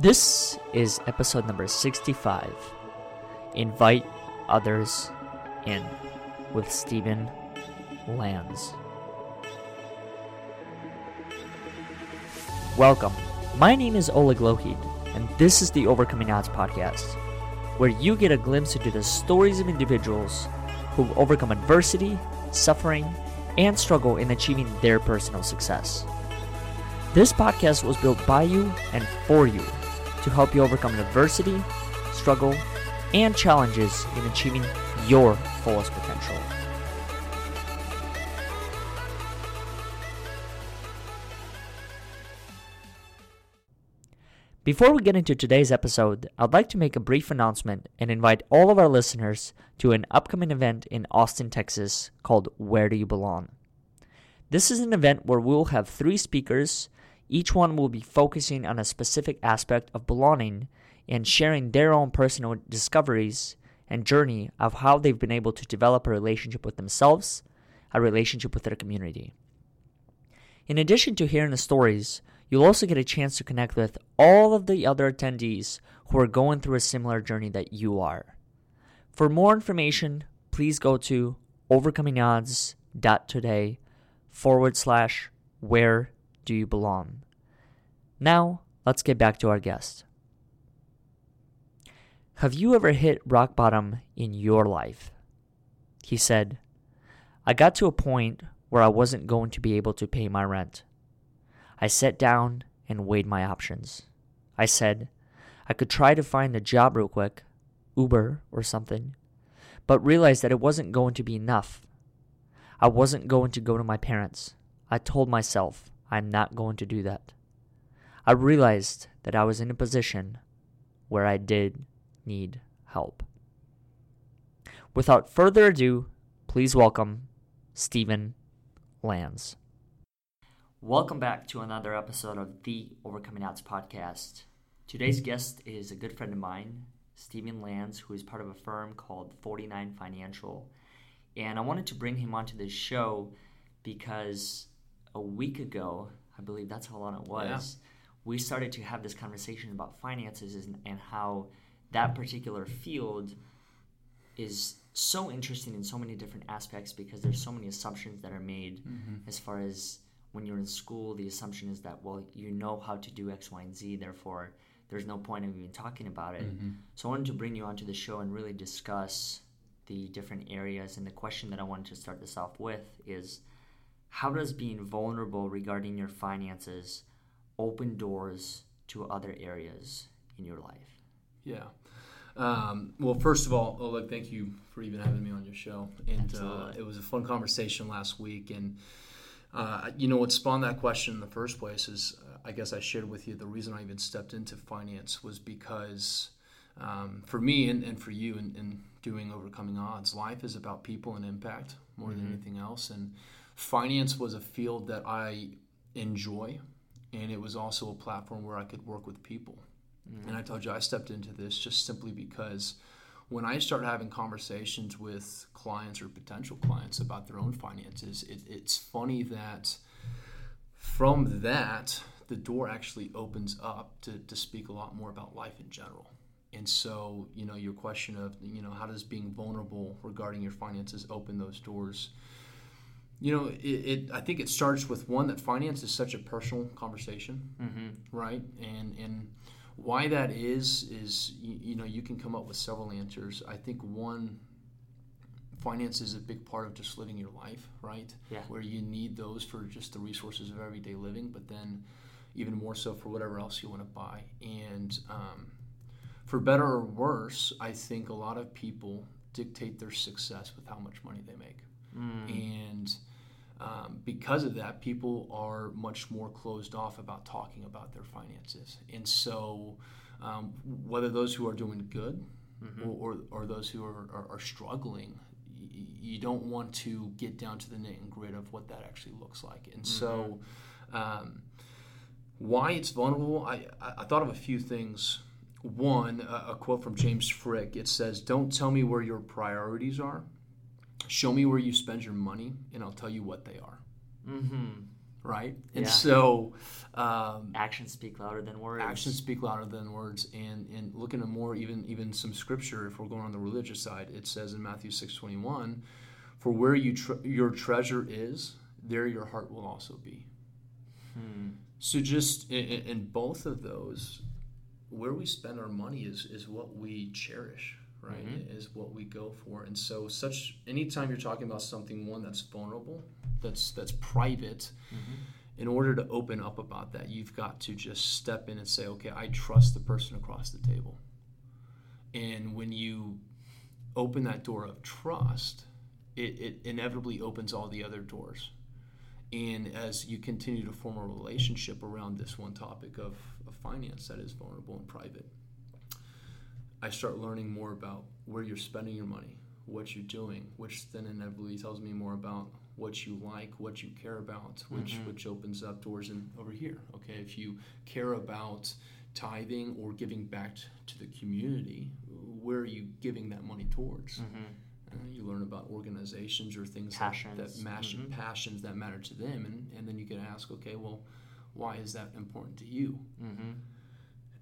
This is episode number 65. Invite others in with Steven Lanz. Welcome. My name is Oleg Lohid, and this is the Overcoming Odds podcast, where you get a glimpse into the stories of individuals who've overcome adversity, suffering, and struggle in achieving their personal success. This podcast was built by you and for you to help you overcome adversity, struggle, and challenges in achieving your fullest potential. Before we get into today's episode, I'd like to make a brief announcement and invite all of our listeners to an upcoming event in Austin, Texas called Where Do You Belong? This is an event where we'll have three speakers. Each one will be focusing on a specific aspect of belonging and sharing their own personal discoveries and journey of how they've been able to develop a relationship with themselves, a relationship with their community. In addition to hearing the stories, you'll also get a chance to connect with all of the other attendees who are going through a similar journey that you are. For more information, please go to overcomingodds.today forward slash where do you belong. Now, let's get back to our guest. Have you ever hit rock bottom in your life? He said, I got to a point where I wasn't going to be able to pay my rent. I sat down and weighed my options. I said, I could try to find a job real quick, Uber or something, but realized that it wasn't going to be enough. I wasn't going to go to my parents. I told myself I'm not going to do that. I realized that I was in a position where I did need help. Without further ado, please welcome Steven Lanz. Welcome back to another episode of the Overcoming Odds podcast. Today's guest is a good friend of mine, Steven Lanz, who is part of a firm called 49 Financial. And I wanted to bring him onto this show because a week ago, I believe that's how long it was, yeah. we started to have this conversation about finances and, and how that particular field is so interesting in so many different aspects because there's so many assumptions that are made mm-hmm. as far as when you're in school the assumption is that well you know how to do x y and z therefore there's no point in even talking about it mm-hmm. so i wanted to bring you onto the show and really discuss the different areas and the question that i wanted to start this off with is how does being vulnerable regarding your finances open doors to other areas in your life yeah um, well, first of all, Oleg, thank you for even having me on your show. And uh, it was a fun conversation last week. And, uh, you know, what spawned that question in the first place is uh, I guess I shared with you the reason I even stepped into finance was because um, for me and, and for you in, in, doing Overcoming Odds, life is about people and impact more mm-hmm. than anything else. And finance was a field that I enjoy. And it was also a platform where I could work with people. Mm-hmm. And I told you I stepped into this just simply because when I start having conversations with clients or potential clients about their own finances, it, it's funny that from that, the door actually opens up to, to speak a lot more about life in general. And so, you know, your question of, you know, how does being vulnerable regarding your finances open those doors? You know, it, it I think it starts with one that finance is such a personal conversation, mm-hmm. right? And and why that is is you, you, know you can come up with several answers. I think one finance is a big part of just living your life, right? Yeah. Where you need those for just the resources of everyday living, but then even more so for whatever else you want to buy. And um, for better or worse, I think a lot of people dictate their success with how much money they make. Mm. And um, because of that, people are much more closed off about talking about their finances. And so, um, whether those who are doing good mm-hmm. or, or, or, those who are, are, are struggling, y- you don't want to get down to the nit and grit of what that actually looks like. And mm-hmm. so, um, why it's vulnerable, I, I thought of a few things. One, a, a quote from James Frick it says, Don't tell me where your priorities are Show me where you spend your money, and I'll tell you what they are. Mm-hmm. right? And Yeah. so um, Actions speak louder than words. actions speak louder than words. And and looking at more even even some scripture, if we're going on the religious side, it says in Matthew six twenty one, for where you tre- your treasure is, there your heart will also be. Hmm. So just in in both of those, where we spend our money is is what we cherish, right? Mhm. Is what we go for. And so such anytime you're talking about something one that's vulnerable, that's that's private, in order to open up about that, you've got to just step in and say, okay, I trust the person across the table. And when you open that door of trust, it, it inevitably opens all the other doors. And as you continue to form a relationship around this one topic of, of finance that is vulnerable and private, I start learning more about where you're spending your money, what you're doing, which then inevitably tells me more about what you like, what you care about, which Mhm. which opens up doors in over here. Okay, if you care about tithing or giving back to the community, where are you giving that money towards? Mhm. Uh, you learn about organizations or things Passions. that, that mash, Mhm. passions that matter to them, and, and then you can ask, okay, well, why is that important to you?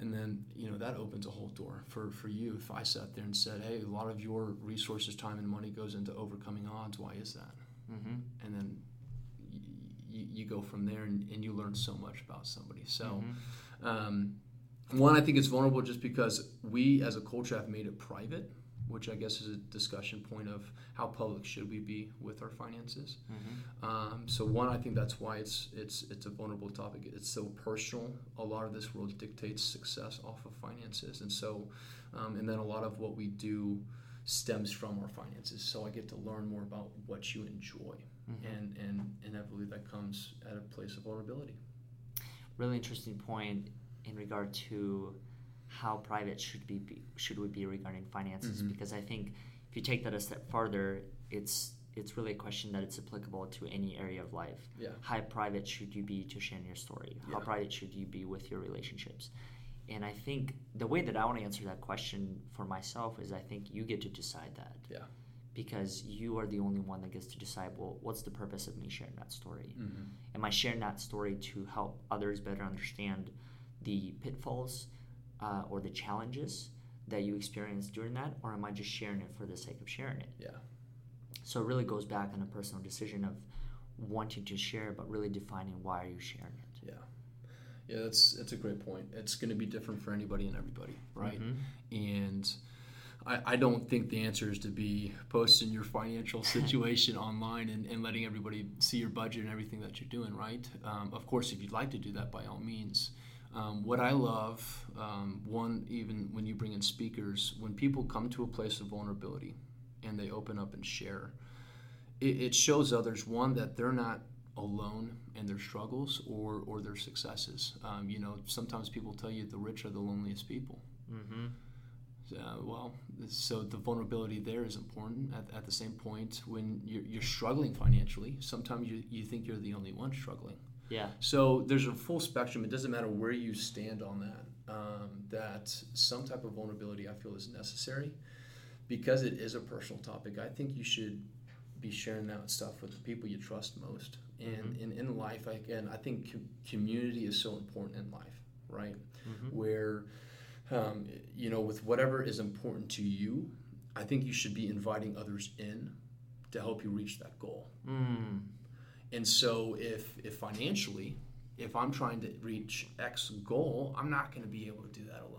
And then, you know, that opens a whole door for, for you. If I sat there and said, hey, a lot of your resources, time, and money goes into overcoming odds, why is that? Mhm. And then y- y- you go from there and, and you learn so much about somebody. So, Mhm. um, one, I think it's vulnerable just because we as a culture have made it private, which I guess is a discussion point of how public should we be with our finances. Mhm. Um, so one, I think that's why it's it's it's a vulnerable topic. It's so personal. A lot of this world dictates success off of finances, and so um, and then a lot of what we do stems from our finances. So I get to learn more about what you enjoy, Mhm. and and inevitably that comes at a place of vulnerability. really interesting point in regard to how private should be, be should we be regarding finances Mhm. because I think if you take that a step farther it's it's really a question that it's applicable to any area of life Yeah. how private should you be to share your story how Yeah. private should you be with your relationships and I think the way that I want to answer that question for myself is I think you get to decide that Yeah. because you are the only one that gets to decide well what's the purpose of me sharing that story Mm-hmm. am I sharing that story to help others better understand the pitfalls uh, or the challenges that you experienced during that, or am I just sharing it for the sake of sharing it? Yeah. So it really goes back on a personal decision of wanting to share, but really defining why are you sharing it. Yeah. Yeah, that's that's a great point. It's going to be different for anybody and everybody, right? Mhm. And I, I don't think the answer is to be posting your financial situation online and, and letting everybody see your budget and everything that you're doing, right? Um, of course, if you'd like to do that, by all means. Um, what I love, um, one, even when you bring in speakers, when people come to a place of vulnerability and they open up and share, it, it shows others, one, that they're not alone in their struggles or, or their successes. Um, you know, sometimes people tell you the rich are the loneliest people. Mm-hmm. Uh, well, so the vulnerability there is important. At, at the same point, when you're, you're struggling financially, sometimes you, you think you're the only one struggling. Yeah. So there's a full spectrum. It doesn't matter where you stand on that. Um, that some type of vulnerability I feel is necessary because it is a personal topic. I think you should be sharing that stuff with the people you trust most. And in, in life, again, I think com- community is so important in life, right? Mhm. Where, um, you know, with whatever is important to you, I think you should be inviting others in to help you reach that goal. Mm. And so if if financially, if I'm trying to reach X goal, I'm not going to be able to do that alone.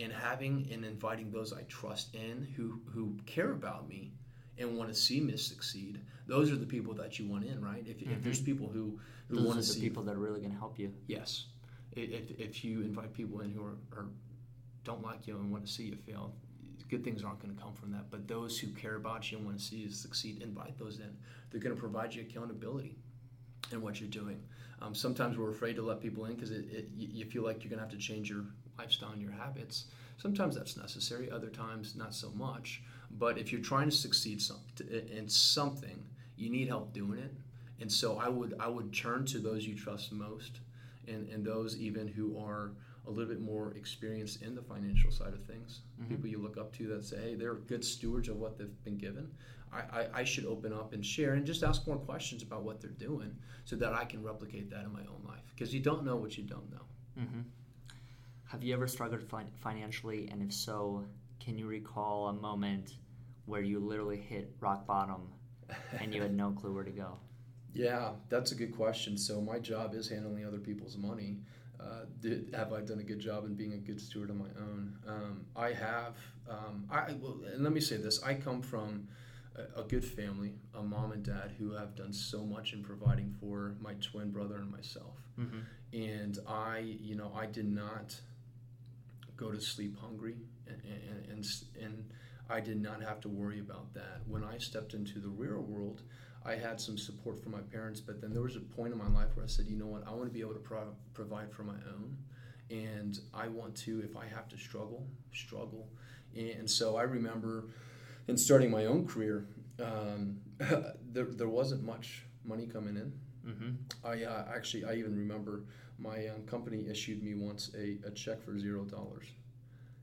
And having and inviting those I trust in who who care about me and want to see me succeed, those are the people that you want in, right? If, if there's mm-hmm. people who who want to the see people that are really going to help you. yes, if if you invite people in who are, are don't like you and want to see you fail, good things aren't going to come from that. But those who care about you and want to see you succeed, invite those in. They're going to provide you accountability in what you're doing. Um, sometimes we're afraid to let people in because it, it, you feel like you're going to have to change your lifestyle and your habits. Sometimes that's necessary. Other times, not so much. But if you're trying to succeed some, in something, you need help doing it. And so I would I would turn to those you trust most, and, and those even who are a little bit more experience in the financial side of things. Mhm. People you look up to that say, hey, they're good stewards of what they've been given. I, I, I should open up and share and just ask more questions about what they're doing so that I can replicate that in my own life. Because you don't know what you don't know. Mm-hmm. Have you ever struggled fin- financially? And if so, can you recall a moment where you literally hit rock bottom and you had no clue where to go? Yeah, that's a good question. So my job is handling other people's money. Uh, did, have I done a good job in being a good steward of my own? Um, I have. Um, I well, and let me say this: I come from a, a good family, a mom and dad who have done so much in providing for my twin brother and myself. Mm-hmm. And I, you know, I did not go to sleep hungry, and and, and, and I did not have to worry about that. When I stepped into the real world, I had some support from my parents, but then there was a point in my life where I said, you know what, I want to be able to pro- provide for my own. And I want to, if I have to struggle, struggle. And so I remember in starting my own career, um, there, there wasn't much money coming in. Mm-hmm. I uh, actually, I even remember my um, company issued me once a, a check for zero dollars.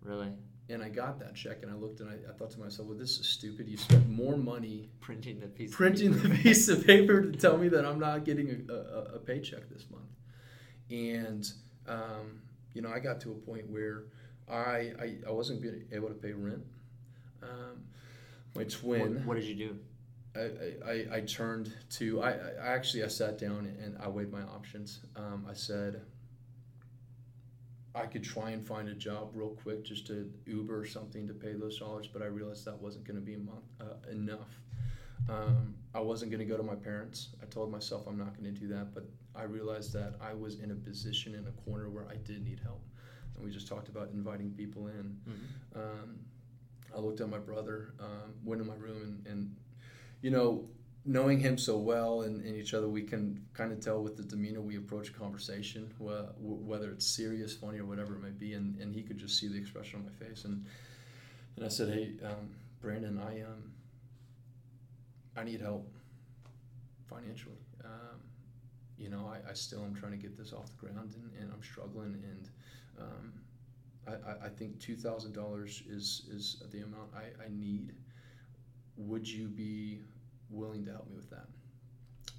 Really? And I got that check, and I looked and I, I thought to myself, well, this is stupid. You spent more money Printing the piece. printing the piece of paper to tell me that I'm not getting a, a, a paycheck this month. And, um, you know, I got to a point where I, I, I wasn't able to pay rent. Um, my twin. What, what did you do? I, I, I turned to I, I actually I sat down and I weighed my options. Um, I said I could try and find a job real quick just to Uber or something to pay those dollars, but I realized that wasn't going to be month, uh, enough. Um, I wasn't going to go to my parents. I told myself I'm not going to do that, but I realized that I was in a position in a corner where I did need help. And we just talked about inviting people in. Mm-hmm. Um, I looked at my brother, um, went in my room, and, and you know, knowing him so well and, and, each other, we can kind of tell with the demeanor we approach a conversation, wh- whether it's serious, funny, or whatever it might be. And, and he could just see the expression on my face. And and I said, "Hey, um, Brandon, I um, I need help financially. Um, you know, I, I still am trying to get this off the ground, and, and I'm struggling. And um, I, I think two thousand dollars is is the amount I, I need. Would you be willing to help me with that?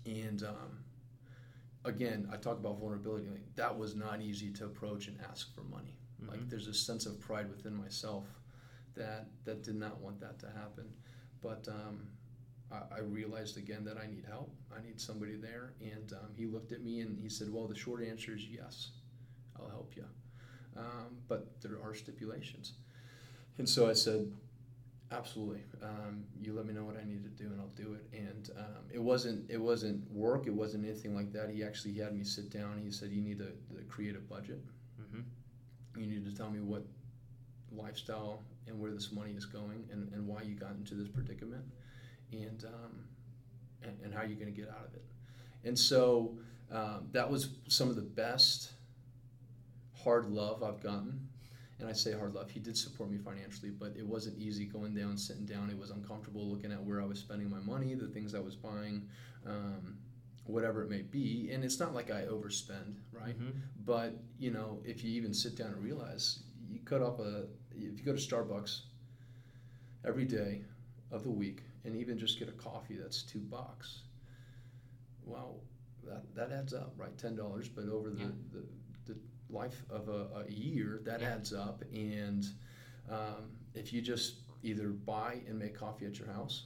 And um, again, I talk about vulnerability. Like that was not easy to approach and ask for money. Mm-hmm. Like there's a sense of pride within myself that that did not want that to happen. But um, I, I, realized again that I need help. I need somebody there. And um, he looked at me and he said, "Well, the short answer is yes. I'll help you." Um, but there are stipulations. And so I said, absolutely. Um, you let me know what I need to do, and I'll do it. And um, it wasn't it wasn't work. It wasn't anything like that. He actually had me sit down. He said, you need to, to create a budget. Mm-hmm. You need to tell me what lifestyle and where this money is going, and, and why you got into this predicament, and um, and, and, how you're going to get out of it. And so um, that was some of the best hard love I've gotten. And I say hard love. He did support me financially, but it wasn't easy going down, sitting down. It was uncomfortable looking at where I was spending my money, the things I was buying, um, whatever it may be. And it's not like I overspend, right? Mm-hmm. But you know, if you even sit down and realize you cut off a, if you go to Starbucks every day of the week, and even just get a coffee that's two bucks. Well, that, that adds up, right? Ten dollars, but over the, yeah. the life of a, a year, that yeah. adds up. And um, if you just either buy and make coffee at your house,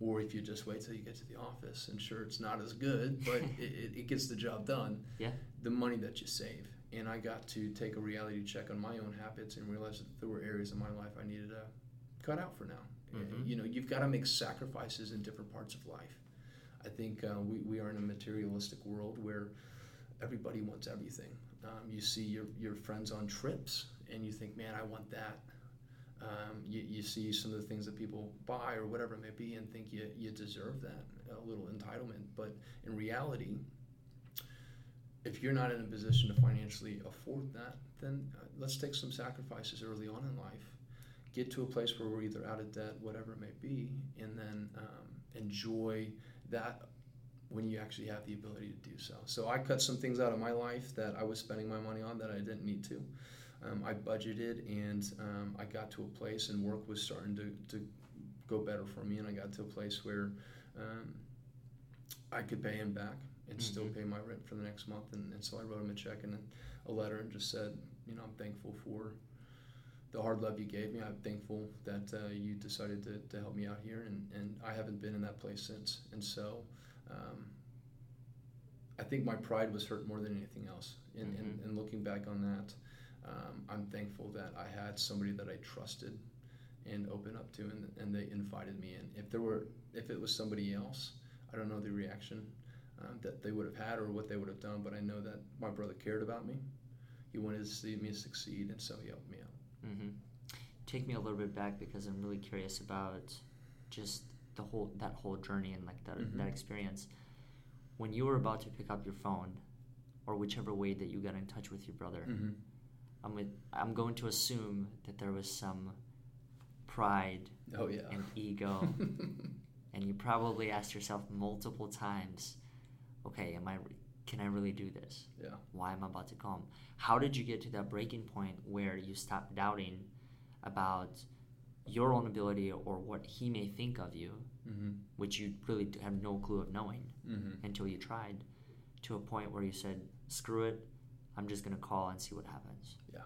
or if you just wait till you get to the office, and sure, it's not as good, but it, it, gets the job done. Yeah. The money that you save. And I got to take a reality check on my own habits and realize that there were areas in my life I needed to cut out for now. Mm-hmm. You know, you've got to make sacrifices in different parts of life. I think uh, we, we are in a materialistic world where everybody wants everything. Um, you see your, your friends on trips and you think, man, I want that. Um, you, you see some of the things that people buy or whatever it may be and think you, you deserve that, a little entitlement. But in reality, if you're not in a position to financially afford that, then uh, let's take some sacrifices early on in life. Get to a place where we're either out of debt, whatever it may be, and then um, enjoy that when you actually have the ability to do so. So I cut some things out of my life that I was spending my money on that I didn't need to. Um, I budgeted and um, I got to a place and work was starting to, to go better for me and I got to a place where um, I could pay him back and mm-hmm. still pay my rent for the next month and, and, so I wrote him a check and a letter and just said you know I'm thankful for the hard love you gave me I'm thankful that uh, you decided to, to help me out here and, and I haven't been in that place since and so um, I think my pride was hurt more than anything else. In, mm-hmm. in, in, looking back on that, um, I'm thankful that I had somebody that I trusted and opened up to, and, and they invited me in. If there were, if it was somebody else, I don't know the reaction um, that they would have had or what they would have done, but I know that my brother cared about me. He wanted to see me succeed, and so he helped me out. Mm-hmm. Take me a little bit back because I'm really curious about just the whole that whole journey and like that, mm-hmm. that experience when you were about to pick up your phone or whichever way that you got in touch with your brother mm-hmm. I'm, with, I'm going to assume that there was some pride oh, yeah. and ego and you probably asked yourself multiple times okay am i can i really do this yeah why am i about to come how did you get to that breaking point where you stopped doubting about your own ability or what he may think of you, mm-hmm. which you really have no clue of knowing mm-hmm. until you tried, to a point where you said, "Screw it, I'm just gonna call and see what happens." Yeah.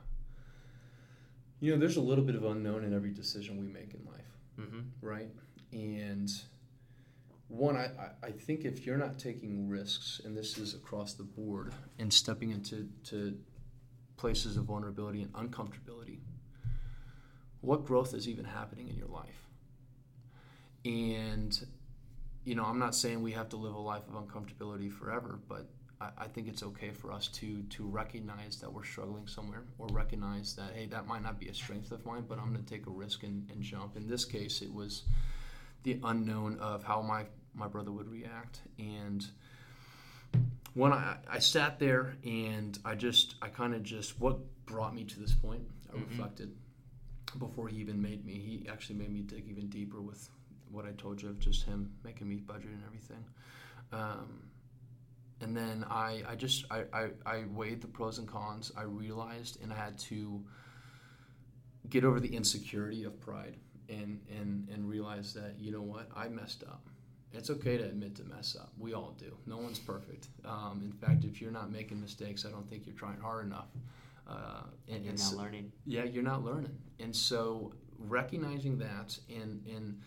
You know, there's a little bit of unknown in every decision we make in life, mm-hmm. right? And one, I, I think if you're not taking risks, and this is across the board, and stepping into to places of vulnerability and uncomfortability, what growth is even happening in your life? And, you know, I'm not saying we have to live a life of uncomfortability forever, but I, I think it's okay for us to to recognize that we're struggling somewhere or recognize that, hey, that might not be a strength of mine, but I'm going to take a risk and, and jump. In this case, it was the unknown of how my, my brother would react. And, when I, I sat there and I just I kind of just what brought me to this point. I mm-hmm. reflected before he even made me. He actually made me dig even deeper with what I told you of just him making me budget and everything. Um, and then I, I just I, I, I weighed the pros and cons. I realized and I had to get over the insecurity of pride and and and realize that you know what I messed up. It's okay to admit to mess up. We all do. No one's perfect. Um, in fact, if you're not making mistakes, I don't think you're trying hard enough. Uh, and, you're not learning. Yeah, you're not learning. And so recognizing that and and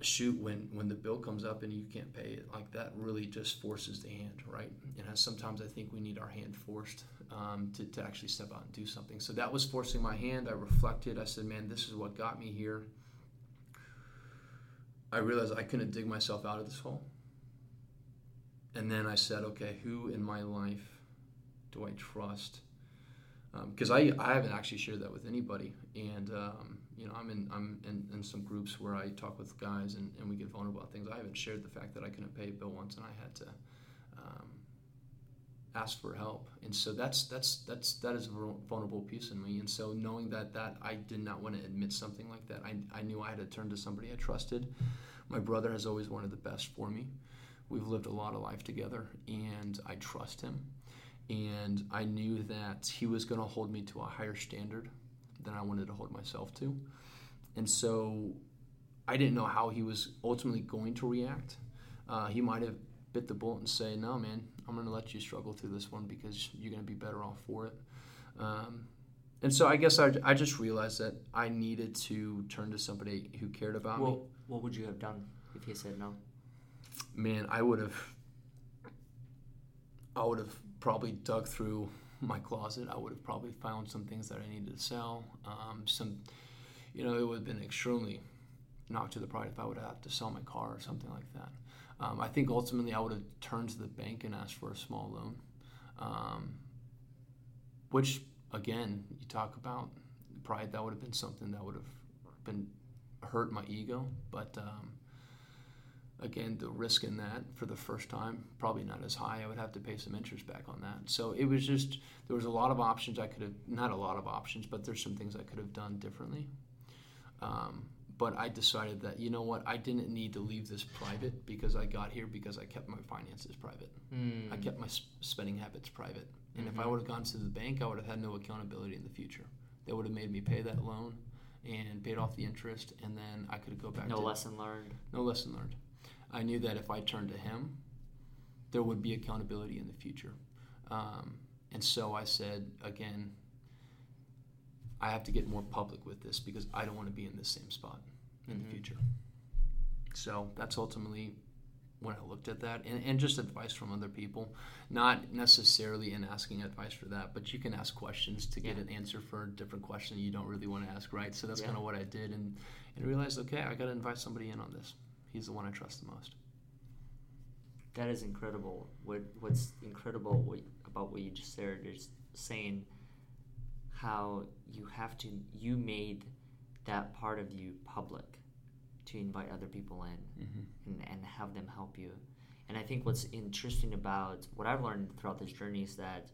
shoot when when the bill comes up and you can't pay it like that really just forces the hand right? And sometimes i think we need our hand forced um, to, to actually step out and do something. So that was forcing my hand. I reflected. I said man this is what got me here. I realized i couldn't dig myself out of this hole. And then i said okay who in my life do I trust? Because um, I, I haven't actually shared that with anybody, and um, you know I'm in I'm in, in, some groups where I talk with guys and, and we get vulnerable about things. I haven't shared the fact that I couldn't pay a bill once and I had to um, ask for help, and so that's that's that's that is a vulnerable piece in me. And so knowing that that I did not want to admit something like that, I I knew I had to turn to somebody I trusted. My brother has always wanted the best for me. We've lived a lot of life together, and I trust him and I knew that he was going to hold me to a higher standard than I wanted to hold myself to. And so I didn't know how he was ultimately going to react. Uh, he might have bit the bullet and say, "No, man, I'm going to let you struggle through this one because you're going to be better off for it." Um, and so I guess I, I just realized that I needed to turn to somebody who cared about well, me. What would you have done if he said no? Man, I would have. I would have probably dug through my closet. I would have probably found some things that I needed to sell. Um, some, you know, it would have been extremely knocked to the pride if I would have to sell my car or something like that. Um, I think ultimately I would have turned to the bank and asked for a small loan, um, which again, you talk about pride. That would have been something that would have been hurt my ego, but um, again, the risk in that for the first time probably not as high. I would have to pay some interest back on that. So it was just there was a lot of options I could have not a lot of options, but there's some things I could have done differently. Um, but I decided that you know what I didn't need to leave this private because I got here because I kept my finances private. Mm. I kept my sp- spending habits private. And if I Mhm. would have gone to the bank, I would have had no accountability in the future. They would have made me pay that loan and paid off the interest, and then I could go back. No to, lesson learned. No lesson learned. I knew that if I turned to him, there would be accountability in the future. Um, and so I said again, I have to get more public with this because I don't want to be in this same spot in Mhm. the future. So that's ultimately when I looked at that, and, and just advice from other people, not necessarily in asking advice for that, but you can ask questions to get Yeah. an answer for a different question you don't really want to ask, right? So that's Yeah. kind of what I did, and and realized, okay, I got to invite somebody in on this. He's the one I trust the most. That is incredible. What What's incredible what, about what you just said is saying how you have to you made that part of you public to invite other people in Mm-hmm. and, and have them help you. And I think what's interesting about what I've learned throughout this journey is that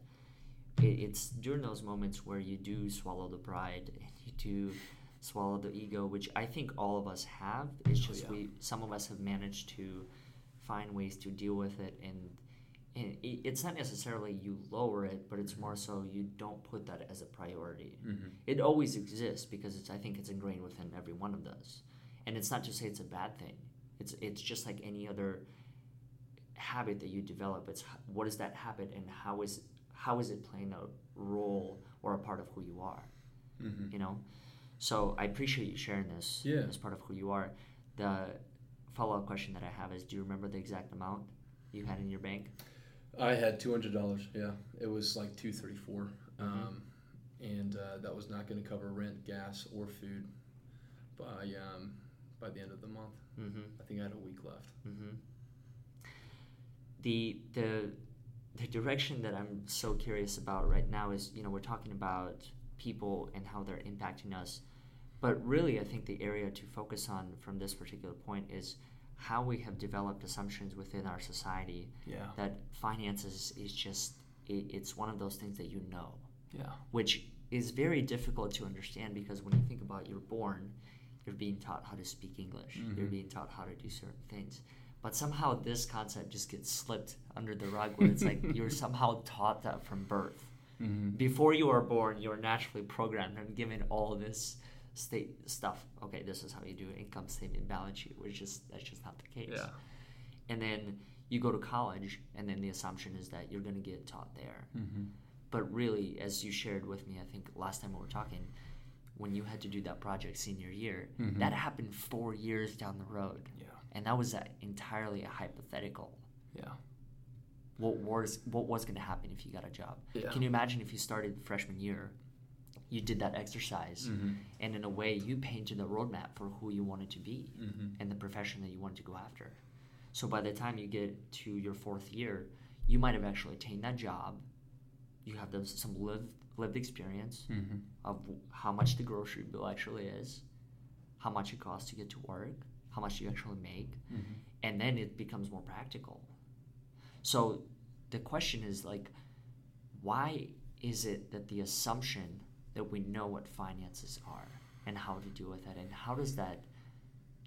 it, it's during those moments where you do swallow the pride and you do swallow the ego, which I think all of us have. It's Oh, just yeah. we some of us have managed to find ways to deal with it and. And it- it's not necessarily you lower it, but it's more so you don't put that as a priority Mm-hmm. it always exists because it's I think it's ingrained within every one of us. And it's not to say it's a bad thing. It's it's just like any other habit that you develop. It's what is that habit and how is how is it playing a role or a part of who you are? Mm-hmm. You know. So I appreciate you sharing this Yeah. as part of who you are. The follow up question that I have is: Do you remember the exact amount you had in your bank? I had two hundred dollars. Yeah, it was like two thirty four, Mhm. um, and uh, that was not going to cover rent, gas, or food by um, by the end of the month. Mm-hmm. I think I had a week left. hmm The the the direction that I'm so curious about right now is you know we're talking about people and how they're impacting us, but really I think the area to focus on from this particular point is how we have developed assumptions within our society Yeah, that finances is just it, it's one of those things that you know yeah, which is very difficult to understand because when you think about you're born, you're being taught how to speak English, you're Mhm. being taught how to do certain things. But somehow this concept just gets slipped under the rug where it's like you're somehow taught that from birth. mm-hmm. Before you are born, you're naturally programmed and given all this state stuff. Okay, this is how you do income statement, balance sheet, which is that's just not the case. yeah, And then you go to college, and then the assumption is that you're going to get taught there mm-hmm. but really as you shared with me i think last time we were talking when you had to do that project senior year Mhm. that happened four years down the road yeah, and that was a, entirely a hypothetical yeah, what was what was going to happen if you got a job yeah. can you imagine if you started freshman year you did that exercise Mm-hmm. and in a way you painted the roadmap for who you wanted to be Mm-hmm. and the profession that you wanted to go after. So by the time you get to your fourth year, you might have actually attained that job. You have those, some lived lived experience Mm-hmm. of how much the grocery bill actually is, how much it costs to get to work, how much you actually make, Mm-hmm. and then it becomes more practical. So the question is like, why is it that the assumption that we know what finances are and how to deal with it, and how does that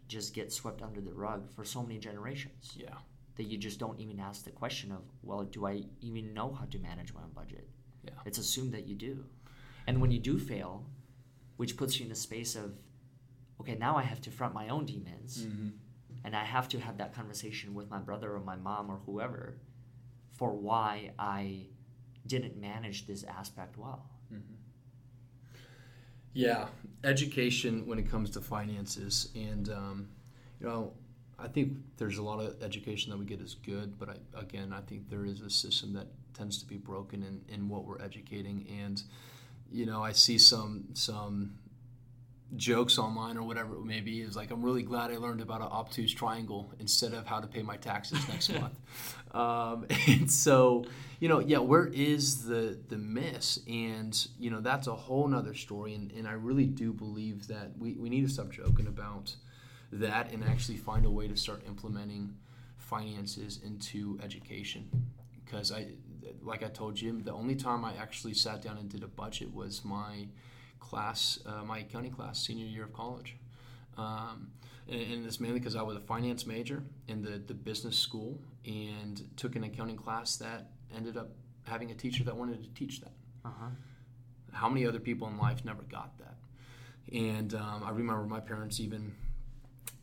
just get swept under the rug for so many generations Yeah, that you just don't even ask the question of, well, do I even know how to manage my own budget? Yeah. It's assumed that you do. And when you do fail, which puts you in a space of, okay, now I have to front my own demons mm-hmm. and I have to have that conversation with my brother or my mom or whoever for why I didn't manage this aspect well. Mm-hmm. Yeah, education when it comes to finances, and um, you know, I think there's a lot of education that we get is good, but I, again, I think there is a system that tends to be broken in, in what we're educating, and you know, I see some some jokes online or whatever it may be is like I'm really glad I learned about an obtuse triangle instead of how to pay my taxes next month. Um, and so, you know, yeah, where is the the miss? And you know, that's a whole nother story. And, and I really do believe that we, we need to stop joking about that and actually find a way to start implementing finances into education. Because I, like I told you, the only time I actually sat down and did a budget was my class, uh, my accounting class, senior year of college. Um, and, and it's mainly because I was a finance major in the, the business school and took an accounting class that ended up having a teacher that wanted to teach that. Uh-huh. How many other people in life never got that? And um, I remember my parents even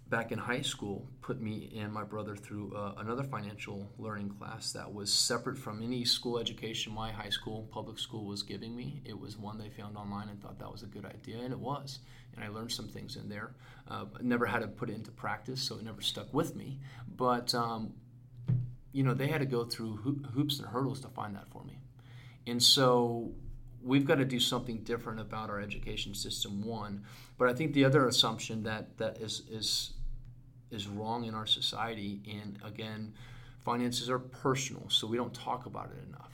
back in high school put me and my brother through uh, another financial learning class that was separate from any school education my high school public school was giving me. It was one they found online and thought that was a good idea and it was. And i learned some things in there. Uh, never had to put it into practice so it never stuck with me. But um, you know they had to go through hoops and hurdles to find that for me. And so we've got to do something different about our education system one. But i think the other assumption that that is is is wrong in our society. And again, finances are personal, so we don't talk about it enough.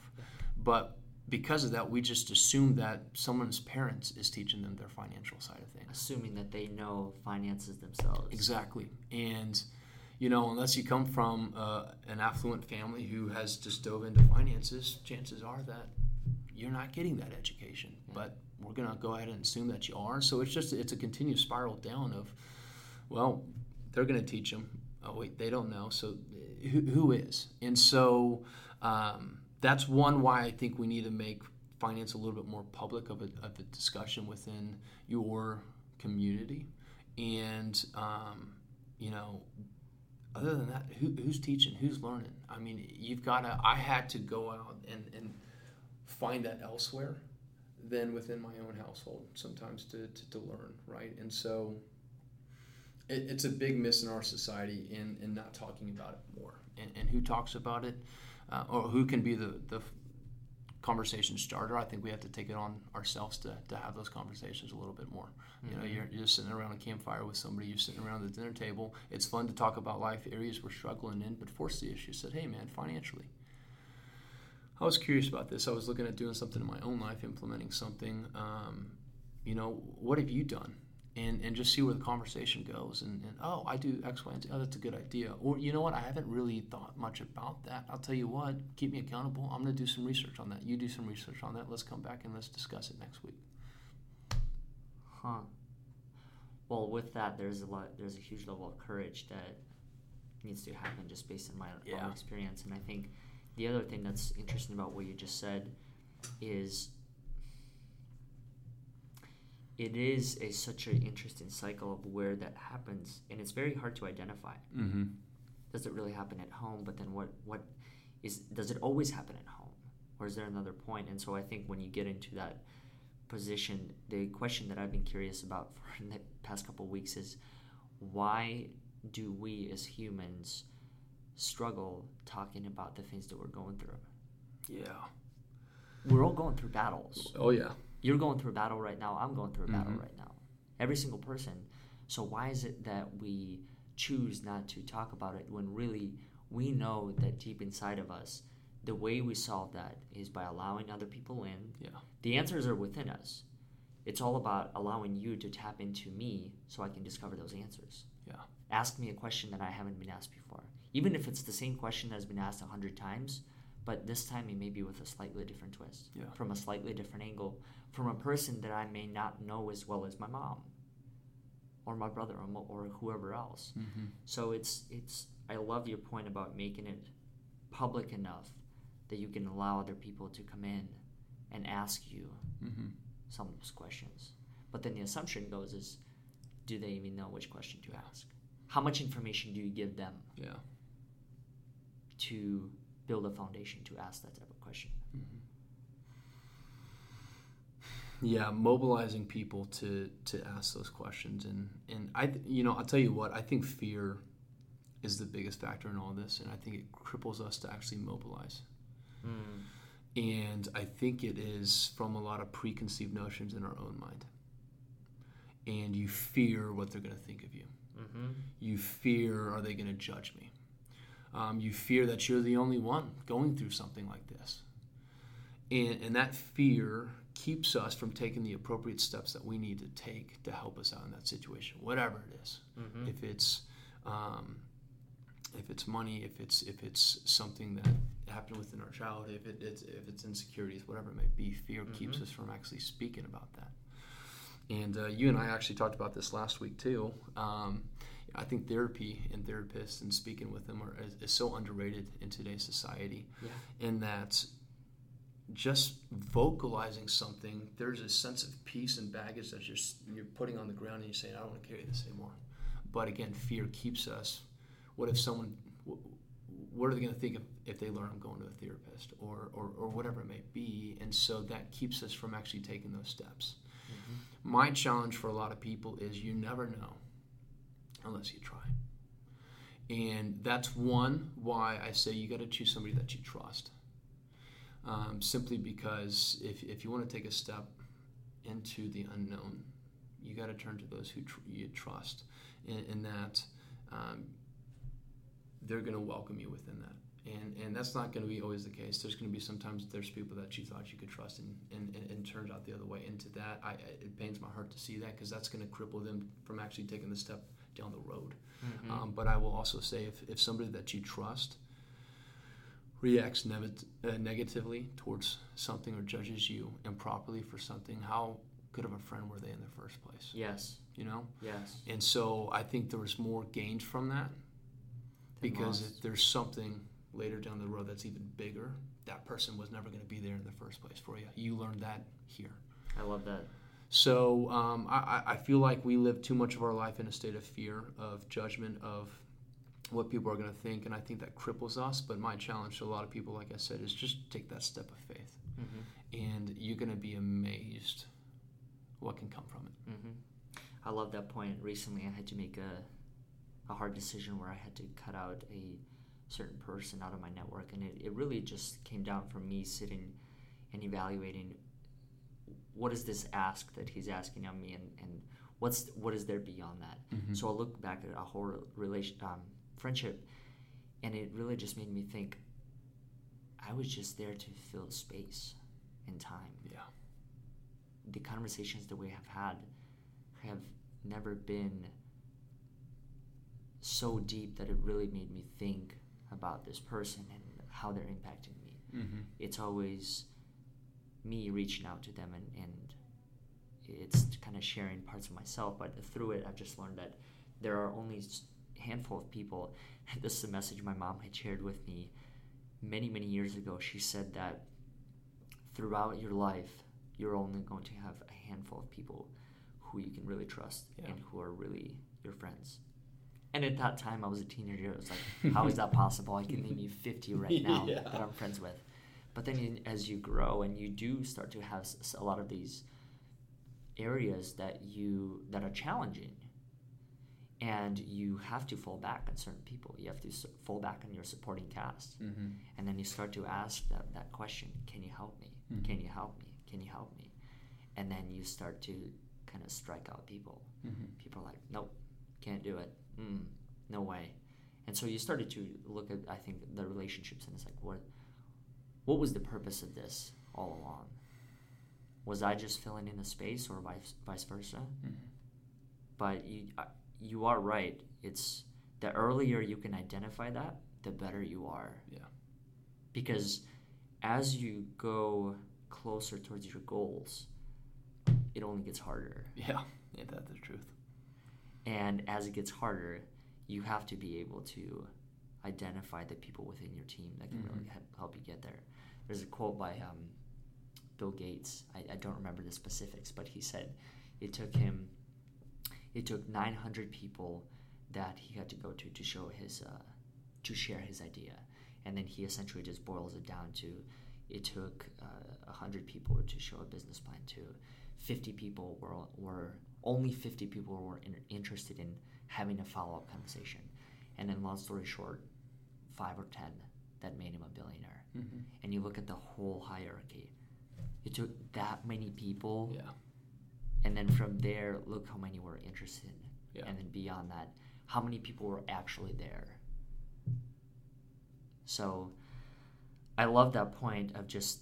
But because of that, we just assume that someone's parents is teaching them their financial side of things. Assuming that they know finances themselves. Exactly. And, you know, unless you come from uh, an affluent family who has just dove into finances, chances are that you're not getting that education. Yeah. But we're going to go ahead and assume that you are. So it's just, it's a continuous spiral down of, well, they're going to teach them. Oh wait, they don't know. So who, who is? And so um, that's one why I think we need to make finance a little bit more public of a, of a discussion within your community. And um, you know, other than that, who, who's teaching? Who's learning? I mean, you've got to. I had to go out and, and find that elsewhere than within my own household sometimes to, to, to learn, right? And so it, it's a big miss in our society in, in not talking about it more. And, and who talks about it, uh, or who can be the, the conversation starter. I think we have to take it on ourselves to, to have those conversations a little bit more. Mm-hmm. You know, mm-hmm. you're, you're just sitting around a campfire with somebody, you're sitting around the dinner table. It's fun to talk about life areas we're struggling in, but force the issue. Said, hey man, financially. I was curious about this. I was looking at doing something in my own life, implementing something. Um, you know, what have you done? And, and just see where the conversation goes. And, and, oh, I do X, Y, and Z. Oh, that's a good idea. Or you know what? I haven't really thought much about that. I'll tell you what. Keep me accountable. I'm going to do some research on that. You do some research on that. Let's come back and let's discuss it next week. Huh. Well, with that, there's a lot. There's a huge level of courage that needs to happen just based on my yeah. own experience. And I think the other thing that's interesting about what you just said is it is a such an interesting cycle of where that happens, and it's very hard to identify. Mm-hmm. Does it really happen at home? But then what? What is? Does it always happen at home, or is there another point? And so I think when you get into that position, the question that I've been curious about for the past couple weeks is, why do we as humans struggle talking about the things that we're going through? Yeah. We're all going through battles. Oh yeah you're going through a battle right now. I'm going through a battle mm-hmm. right now. Every single person. So why is it that we choose not to talk about it when really we know that deep inside of us, the way we solve that is by allowing other people in. Yeah. The answers are within us. It's all about allowing you to tap into me so I can discover those answers. Yeah. Ask me a question that I haven't been asked before. Even if it's the same question that's been asked a hundred times, but this time it may be with a slightly different twist, yeah. from a slightly different angle, from a person that I may not know as well as my mom, or my brother, or, or whoever else. Mm-hmm. So it's it's. I love your point about making it public enough that you can allow other people to come in and ask you mm-hmm. some of those questions. But then the assumption goes is, do they even know which question to ask? How much information do you give them? Yeah. To build a foundation to ask that type of question. Mm-hmm. Yeah, mobilizing people to to ask those questions, and and I, you know, I'll tell you what, I think fear is the biggest factor in all this, and I think it cripples us to actually mobilize. Mm. And I think it is from a lot of preconceived notions in our own mind. And you fear what they're going to think of you. Mm-hmm. You fear, are they going to judge me? Um, you fear that you're the only one going through something like this. And, and that fear keeps us from taking the appropriate steps that we need to take to help us out in that situation, whatever it is. Mm-hmm. If it's um, if it's money, if it's if it's something that happened within our childhood, if it, it's if it's insecurities, whatever it may be, fear mm-hmm. keeps us from actually speaking about that. And uh, you and I actually talked about this last week too. Um, I think therapy and therapists and speaking with them are, is, is so underrated in today's society. Yeah. In that, just vocalizing something, there's a sense of peace and baggage that you're you're putting on the ground, and you're saying, "I don't want to carry this anymore." But again, fear keeps us. What if someone? What are they going to think if, if they learn I'm going to a therapist or, or, or whatever it may be? And so that keeps us from actually taking those steps. Mm-hmm. My challenge for a lot of people is you never know unless you try. And that's one why I say you got to choose somebody that you trust. Um, simply because if, if you want to take a step into the unknown, you got to turn to those who tr- you trust, and, that um, they're going to welcome you within that. And, and that's not going to be always the case. There's going to be sometimes there's people that you thought you could trust and, and, and, and turns out the other way. Into that, I, it pains my heart to see that because that's going to cripple them from actually taking the step down the road. Mm-hmm. Um, but I will also say if, if somebody that you trust reacts uh, negatively towards something or judges you improperly for something, how good of a friend were they in the first place? Yes. You know? Yes. And so I think there was more gained from that because if there's something later down the road that's even bigger, that person was never going to be there in the first place for you. You learned that here. I love that. So um, I, I feel like we live too much of our life in a state of fear, of judgment, of what people are going to think, and I think that cripples us. But my challenge to a lot of people, like I said, is just take that step of faith, mm-hmm. and you're going to be amazed what can come from it. Mm-hmm. I love that point. Recently, I had to make a, a hard decision where I had to cut out a certain person out of my network, and it, it really just came down from me sitting and evaluating what is this ask that he's asking of me, and, and what's what is there beyond that. Mm-hmm. So I look back at a whole relation um, friendship, and it really just made me think. I was just there to fill space and time. Yeah. The conversations that we have had have never been so deep that it really made me think about this person and how they're impacting me. Mm-hmm. It's always me reaching out to them and, and it's kind of sharing parts of myself but through it i've just learned that there are only a handful of people. This is a message my mom had shared with me many many years ago. She said that throughout your life you're only going to have a handful of people who you can really trust yeah. and who are really your friends. And at that time i was a teenager. I was like how is that possible? I can name you 50 right now yeah. that i'm friends with but then as you grow and you do start to have a lot of these areas that you that are challenging and you have to fall back on certain people you have to fall back on your supporting cast mm-hmm. and then you start to ask that, that question can you help me? Mm-hmm. can you help me? Can you help me? And then you start to kind of strike out people. Mm-hmm. people are like nope can't do it. Mm, no way. And so you started to look at i think the relationships and it's like what what was the purpose of this all along? Was I just filling in the space, or vice vice versa? Mm-hmm. But you uh, you are right. It's the earlier you can identify that, the better you are. Yeah. Because as you go closer towards your goals, it only gets harder. Yeah, yeah, that's the truth. And as it gets harder, you have to be able to identify the people within your team that can mm-hmm. really help you get there. There's a quote by um, Bill Gates. I, I, don't remember the specifics, but he said it took him, it took 900 people that he had to go to to show his, uh, to share his idea, and then he essentially just boils it down to, it took uh, 100 people to show a business plan to, 50 people were were only 50 people were in, interested in having a follow up conversation, and then long story short, five or 10 that made him a billionaire mm-hmm. and you look at the whole hierarchy, it took that many people. Yeah. And then from there, look how many were interested. Yeah. And then beyond that, how many people were actually there. So I love that point of just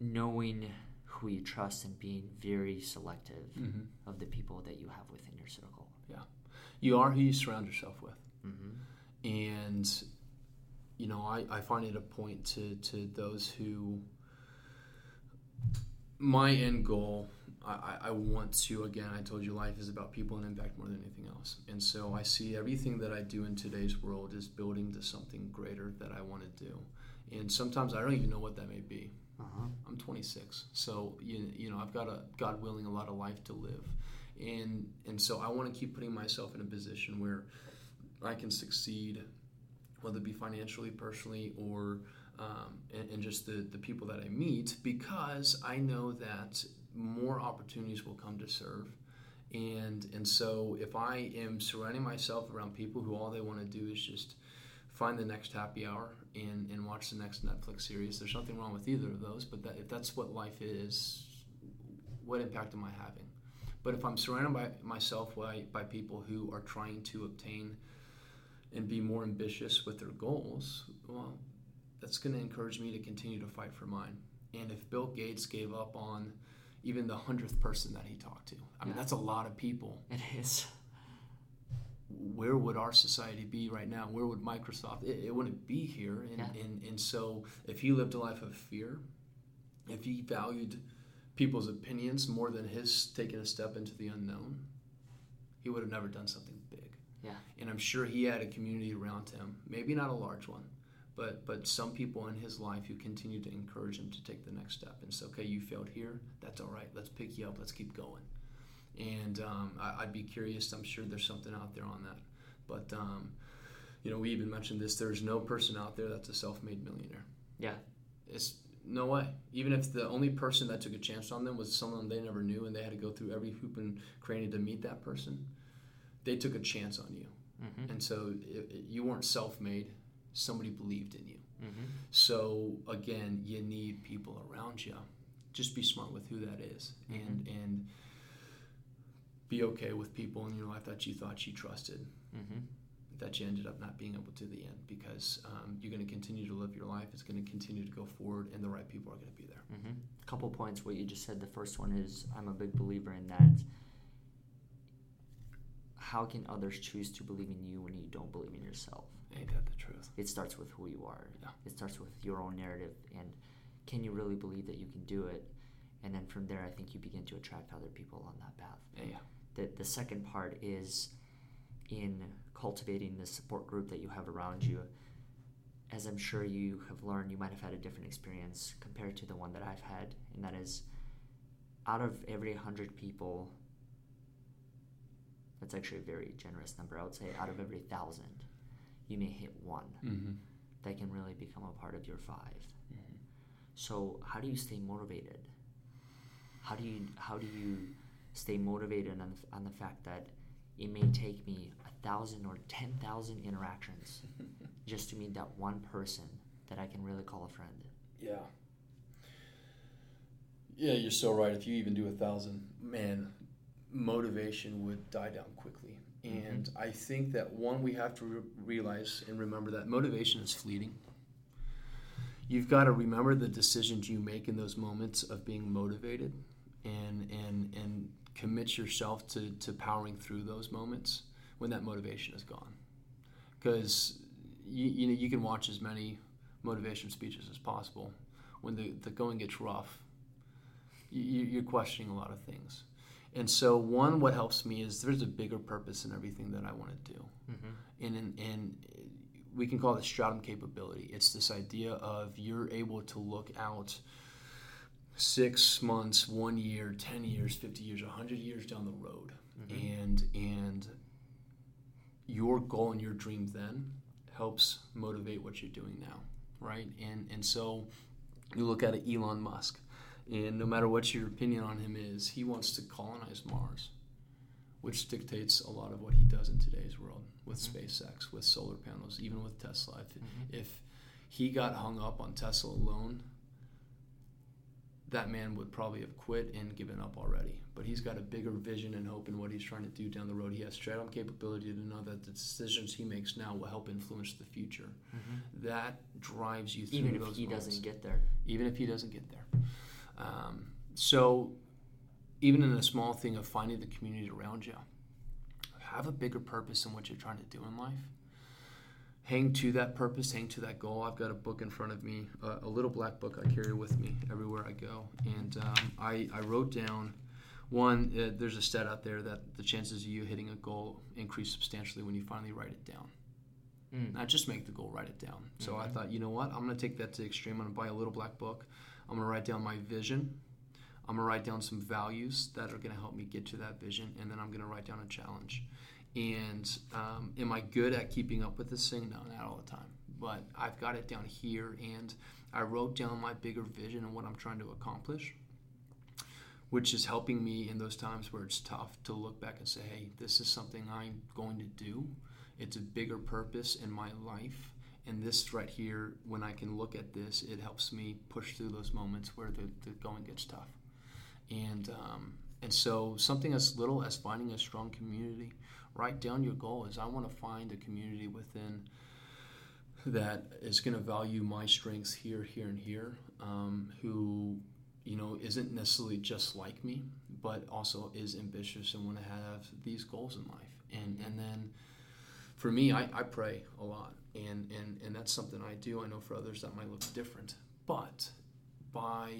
knowing who you trust and being very selective mm-hmm. of the people that you have within your circle. Yeah. You are who you surround yourself with. Mm-hmm. And you know, I, I find it a point to, to those who, my end goal, I, I want to again. I told you, life is about people and impact more than anything else. And so I see everything that I do in today's world is building to something greater that I want to do. And sometimes I don't even know what that may be. Uh-huh. I'm 26, so you, you know I've got a God willing a lot of life to live, and and so I want to keep putting myself in a position where I can succeed, whether it be financially, personally, or um, and, and, just the, the people that I meet, because I know that more opportunities will come to serve. And, and so if I am surrounding myself around people who all they want to do is just find the next happy hour and, and watch the next Netflix series, there's nothing wrong with either of those. But that, if that's what life is, what impact am I having? But if I'm surrounded by myself by, by people who are trying to obtain and be more ambitious with their goals, well, that's going to encourage me to continue to fight for mine. And if Bill Gates gave up on even the hundredth person that he talked to, I mean, that's a lot of people. It is. Where would our society be right now? Where would Microsoft? It, it wouldn't be here. And, yeah. and, and so, if he lived a life of fear, if he valued people's opinions more than his taking a step into the unknown, he would have never done something. Yeah. And I'm sure he had a community around him, maybe not a large one, but but some people in his life who continued to encourage him to take the next step and say, okay, you failed here, that's all right. Let's pick you up. Let's keep going. And um, I, would be curious. I'm sure there's something out there on that. But um, you know, we even mentioned this. There's no person out there that's a self-made millionaire. Yeah, it's no way. Even if the only person that took a chance on them was someone they never knew, and they had to go through every hoop and cranny to meet that person, they took a chance on you. Mm-hmm. And so it, it, you weren't self-made somebody believed in you. Mm-hmm. So again, you need people around you. Just be smart with who that is, mm-hmm. and and be okay with people in your life that you thought you trusted, mm-hmm. that you ended up not being able to the end because um, you're going to continue to live your life. It's going to continue to go forward, and the right people are going to be there. A mm-hmm. couple points. What you just said. The first one is I'm a big believer in that. How can others choose to believe in you when you don't believe in yourself? Ain't that the truth? It starts with who you are. Yeah. It starts with your own narrative and can you really believe that you can do it? And then from there, I think you begin to attract other people on that path. Yeah. The, the second part is in cultivating the support group that you have around you. As I'm sure you have learned, you might have had a different experience compared to the one that I've had, and that is out of every 100 people, that's actually a very generous number. I would say out of every thousand, you may hit one mm-hmm. that can really become a part of your 5 mm-hmm. So how do you stay motivated? How do you how do you stay motivated on the, on the fact that it may take me a thousand or ten thousand interactions just to meet that one person that I can really call a friend? Yeah. Yeah, you're so right. If you even do a thousand, man, motivation would die down quickly. Mm-hmm. And mm-hmm. I think that one, we have to re- realize and remember that motivation is fleeting. You've got to remember the decisions you make in those moments of being motivated and, and, and commit yourself to, to powering through those moments when that motivation is gone. Because you, you, know, you can watch as many motivation speeches as possible. When the, the going gets rough, you, you're questioning a lot of things. And so, one, what helps me is there's a bigger purpose in everything that I want to do. Mm-hmm. And, and, and we can call it stratum capability. It's this idea of you're able to look out six months, one year, 10 years, 50 years, 100 years down the road. Mm-hmm. And, and your goal and your dream then helps motivate what you're doing now, right? And, and so you look at Elon Musk and no matter what your opinion on him is, he wants to colonize Mars, which dictates a lot of what he does in today's world with mm-hmm. SpaceX, with solar panels, even with Tesla. If, mm-hmm. if he got hung up on Tesla alone, that man would probably have quit and given up already. But he's got a bigger vision and hope in what he's trying to do down the road. He has stratum capability to know that the decisions he makes now will help influence the future. Mm-hmm. That drives you through even if he moments. doesn't get there. Even if he doesn't get there. Um, so, even in a small thing of finding the community around you, have a bigger purpose in what you're trying to do in life. Hang to that purpose, hang to that goal. I've got a book in front of me, uh, a little black book I carry with me everywhere I go. And um, I, I wrote down One, uh, there's a stat out there that the chances of you hitting a goal increase substantially when you finally write it down. Mm. Not just make the goal, write it down. So mm-hmm. I thought, you know what? I'm going to take that to the extreme. I'm going to buy a little black book. I'm going to write down my vision. I'm going to write down some values that are going to help me get to that vision. And then I'm going to write down a challenge. And um, am I good at keeping up with this thing? No, not all the time. But I've got it down here. And I wrote down my bigger vision and what I'm trying to accomplish which is helping me in those times where it's tough to look back and say, hey, this is something I'm going to do. It's a bigger purpose in my life. And this right here, when I can look at this, it helps me push through those moments where the, the going gets tough. And, um, and so, something as little as finding a strong community, write down your goal is I want to find a community within that is going to value my strengths here, here, and here, um, who you know, isn't necessarily just like me, but also is ambitious and want to have these goals in life. And and then for me, I, I pray a lot, and, and and that's something I do. I know for others that might look different, but by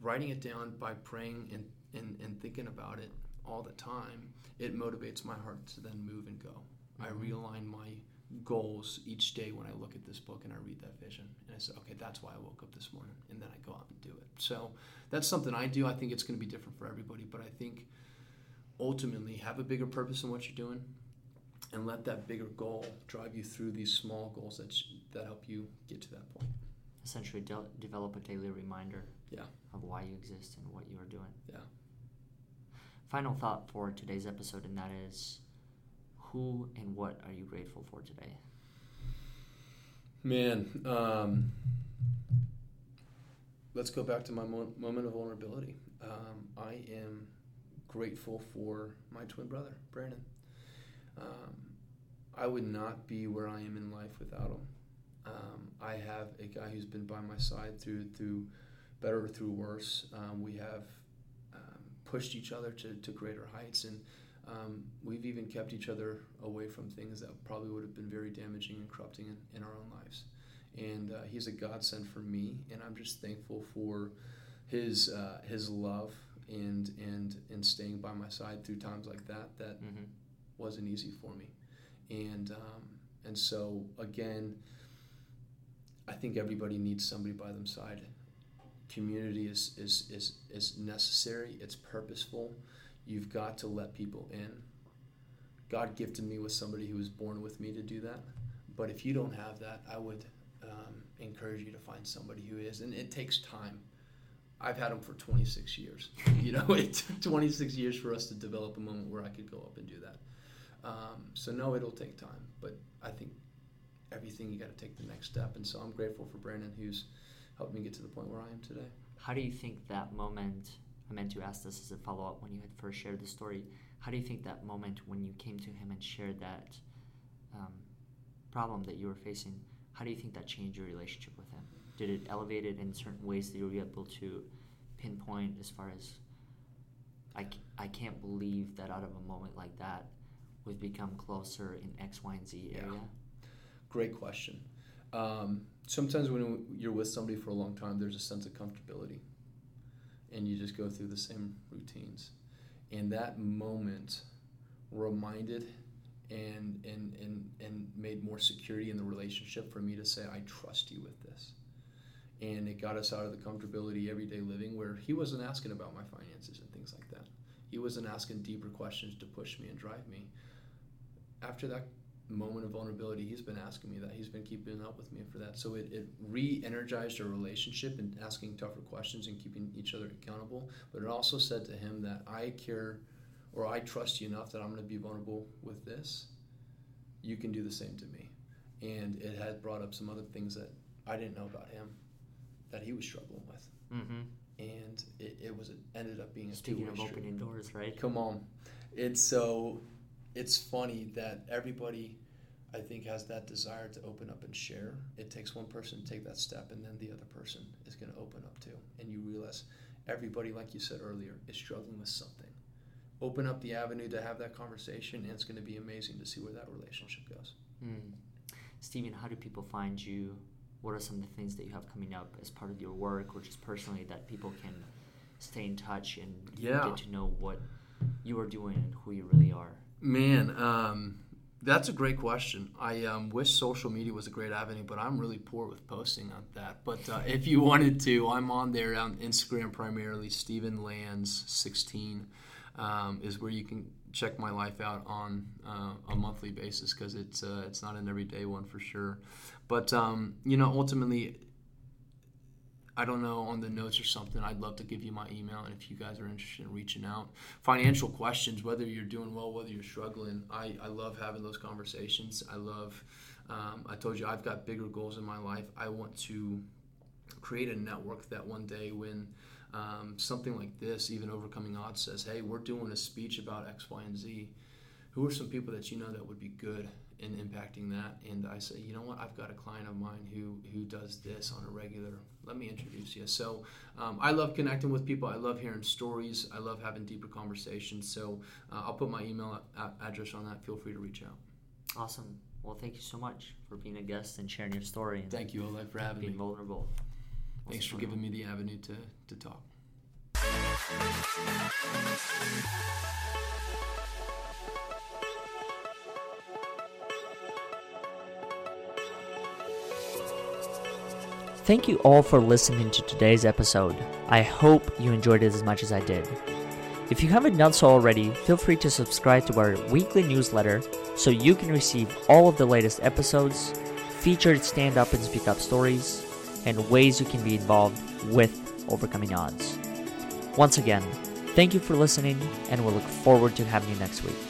writing it down, by praying and and, and thinking about it all the time, it motivates my heart to then move and go. Mm-hmm. I realign my goals each day when I look at this book and I read that vision. And I say, okay, that's why I woke up this morning. And then I go out and do it. So that's something I do. I think it's going to be different for everybody, but I think ultimately have a bigger purpose in what you're doing and let that bigger goal drive you through these small goals that, that help you get to that point. Essentially, de- develop a daily reminder yeah. of why you exist and what you are doing. Yeah. Final thought for today's episode, and that is who and what are you grateful for today? Man, um, let's go back to my mo- moment of vulnerability. Um, I am grateful for my twin brother, Brandon. Um, I would not be where I am in life without him. Um, I have a guy who's been by my side through through better or through worse. Um, we have um, pushed each other to, to greater heights, and um, we've even kept each other away from things that probably would have been very damaging and corrupting in, in our own lives. And uh, he's a godsend for me, and I'm just thankful for his uh, his love and and and staying by my side through times like that that mm-hmm. Wasn't easy for me. And um, and so again, I think everybody needs somebody by them side. Community is is is, is necessary. It's purposeful You've got to let people in. God gifted me with somebody who was born with me to do that. But if you don't have that, I would um, encourage you to find somebody who is. And it takes time. I've had them for 26 years. You know, it took 26 years for us to develop a moment where I could go up and do that. Um, so no, it'll take time, but I think everything you got to take the next step. And so I'm grateful for Brandon, who's helped me get to the point where I am today. How do you think that moment I meant to ask this as a follow up when you had first shared the story. How do you think that moment when you came to him and shared that um, problem that you were facing, how do you think that changed your relationship with him? Did it elevate it in certain ways that you were able to pinpoint as far as, I, I can't believe that out of a moment like that, we've become closer in X, Y, and Z area? Yeah. Great question. Um, sometimes when you're with somebody for a long time, there's a sense of comfortability and you just go through the same routines. And that moment reminded and and and and made more security in the relationship for me to say I trust you with this. And it got us out of the comfortability everyday living where he wasn't asking about my finances and things like that. He wasn't asking deeper questions to push me and drive me. After that moment of vulnerability, he's been asking me that. He's been keeping up with me for that. So it, it re energized our relationship and asking tougher questions and keeping each other accountable. But it also said to him that I care or I trust you enough that I'm going to be vulnerable with this. You can do the same to me. And it had brought up some other things that I didn't know about him that he was struggling with. Mm-hmm. And it, it was it ended up being a Speaking of opening doors, right? Come on. It's so it's funny that everybody I think has that desire to open up and share. It takes one person to take that step, and then the other person is going to open up too. And you realize everybody, like you said earlier, is struggling with something. Open up the avenue to have that conversation, and it's going to be amazing to see where that relationship goes. Mm. Steven, how do people find you? What are some of the things that you have coming up as part of your work, or just personally that people can stay in touch and Yeah. get to know what you are doing and who you really are? Man, um, that's a great question. I um, wish social media was a great avenue, but I'm really poor with posting on that. But uh, if you wanted to, I'm on there on Instagram primarily. Steven Lanz 16 um, is where you can check my life out on uh, a monthly basis because it's uh, it's not an everyday one for sure. But um, you know, ultimately, I don't know on the notes or something. I'd love to give you my email, and if you guys are interested in reaching out, financial questions, whether you're doing well, whether you're struggling, I, I love having those conversations. I love. Um, I told you I've got bigger goals in my life. I want to create a network that one day when um, something like this, even overcoming odds, says, "Hey, we're doing a speech about X, Y, and Z." Who are some people that you know that would be good in impacting that? And I say, you know what? I've got a client of mine who who does this on a regular. Let me introduce you. So um, I love connecting with people. I love hearing stories. I love having deeper conversations. So uh, I'll put my email address on that. Feel free to reach out. Awesome. Well, thank you so much for being a guest and sharing your story and Thank you, Oleg, for having being me. vulnerable. Thanks for giving me the avenue to, to talk. Thank you all for listening to today's episode. I hope you enjoyed it as much as I did. If you haven't done so already, feel free to subscribe to our weekly newsletter so you can receive all of the latest episodes, featured stand up and speak up stories, and ways you can be involved with overcoming odds. Once again, thank you for listening, and we'll look forward to having you next week.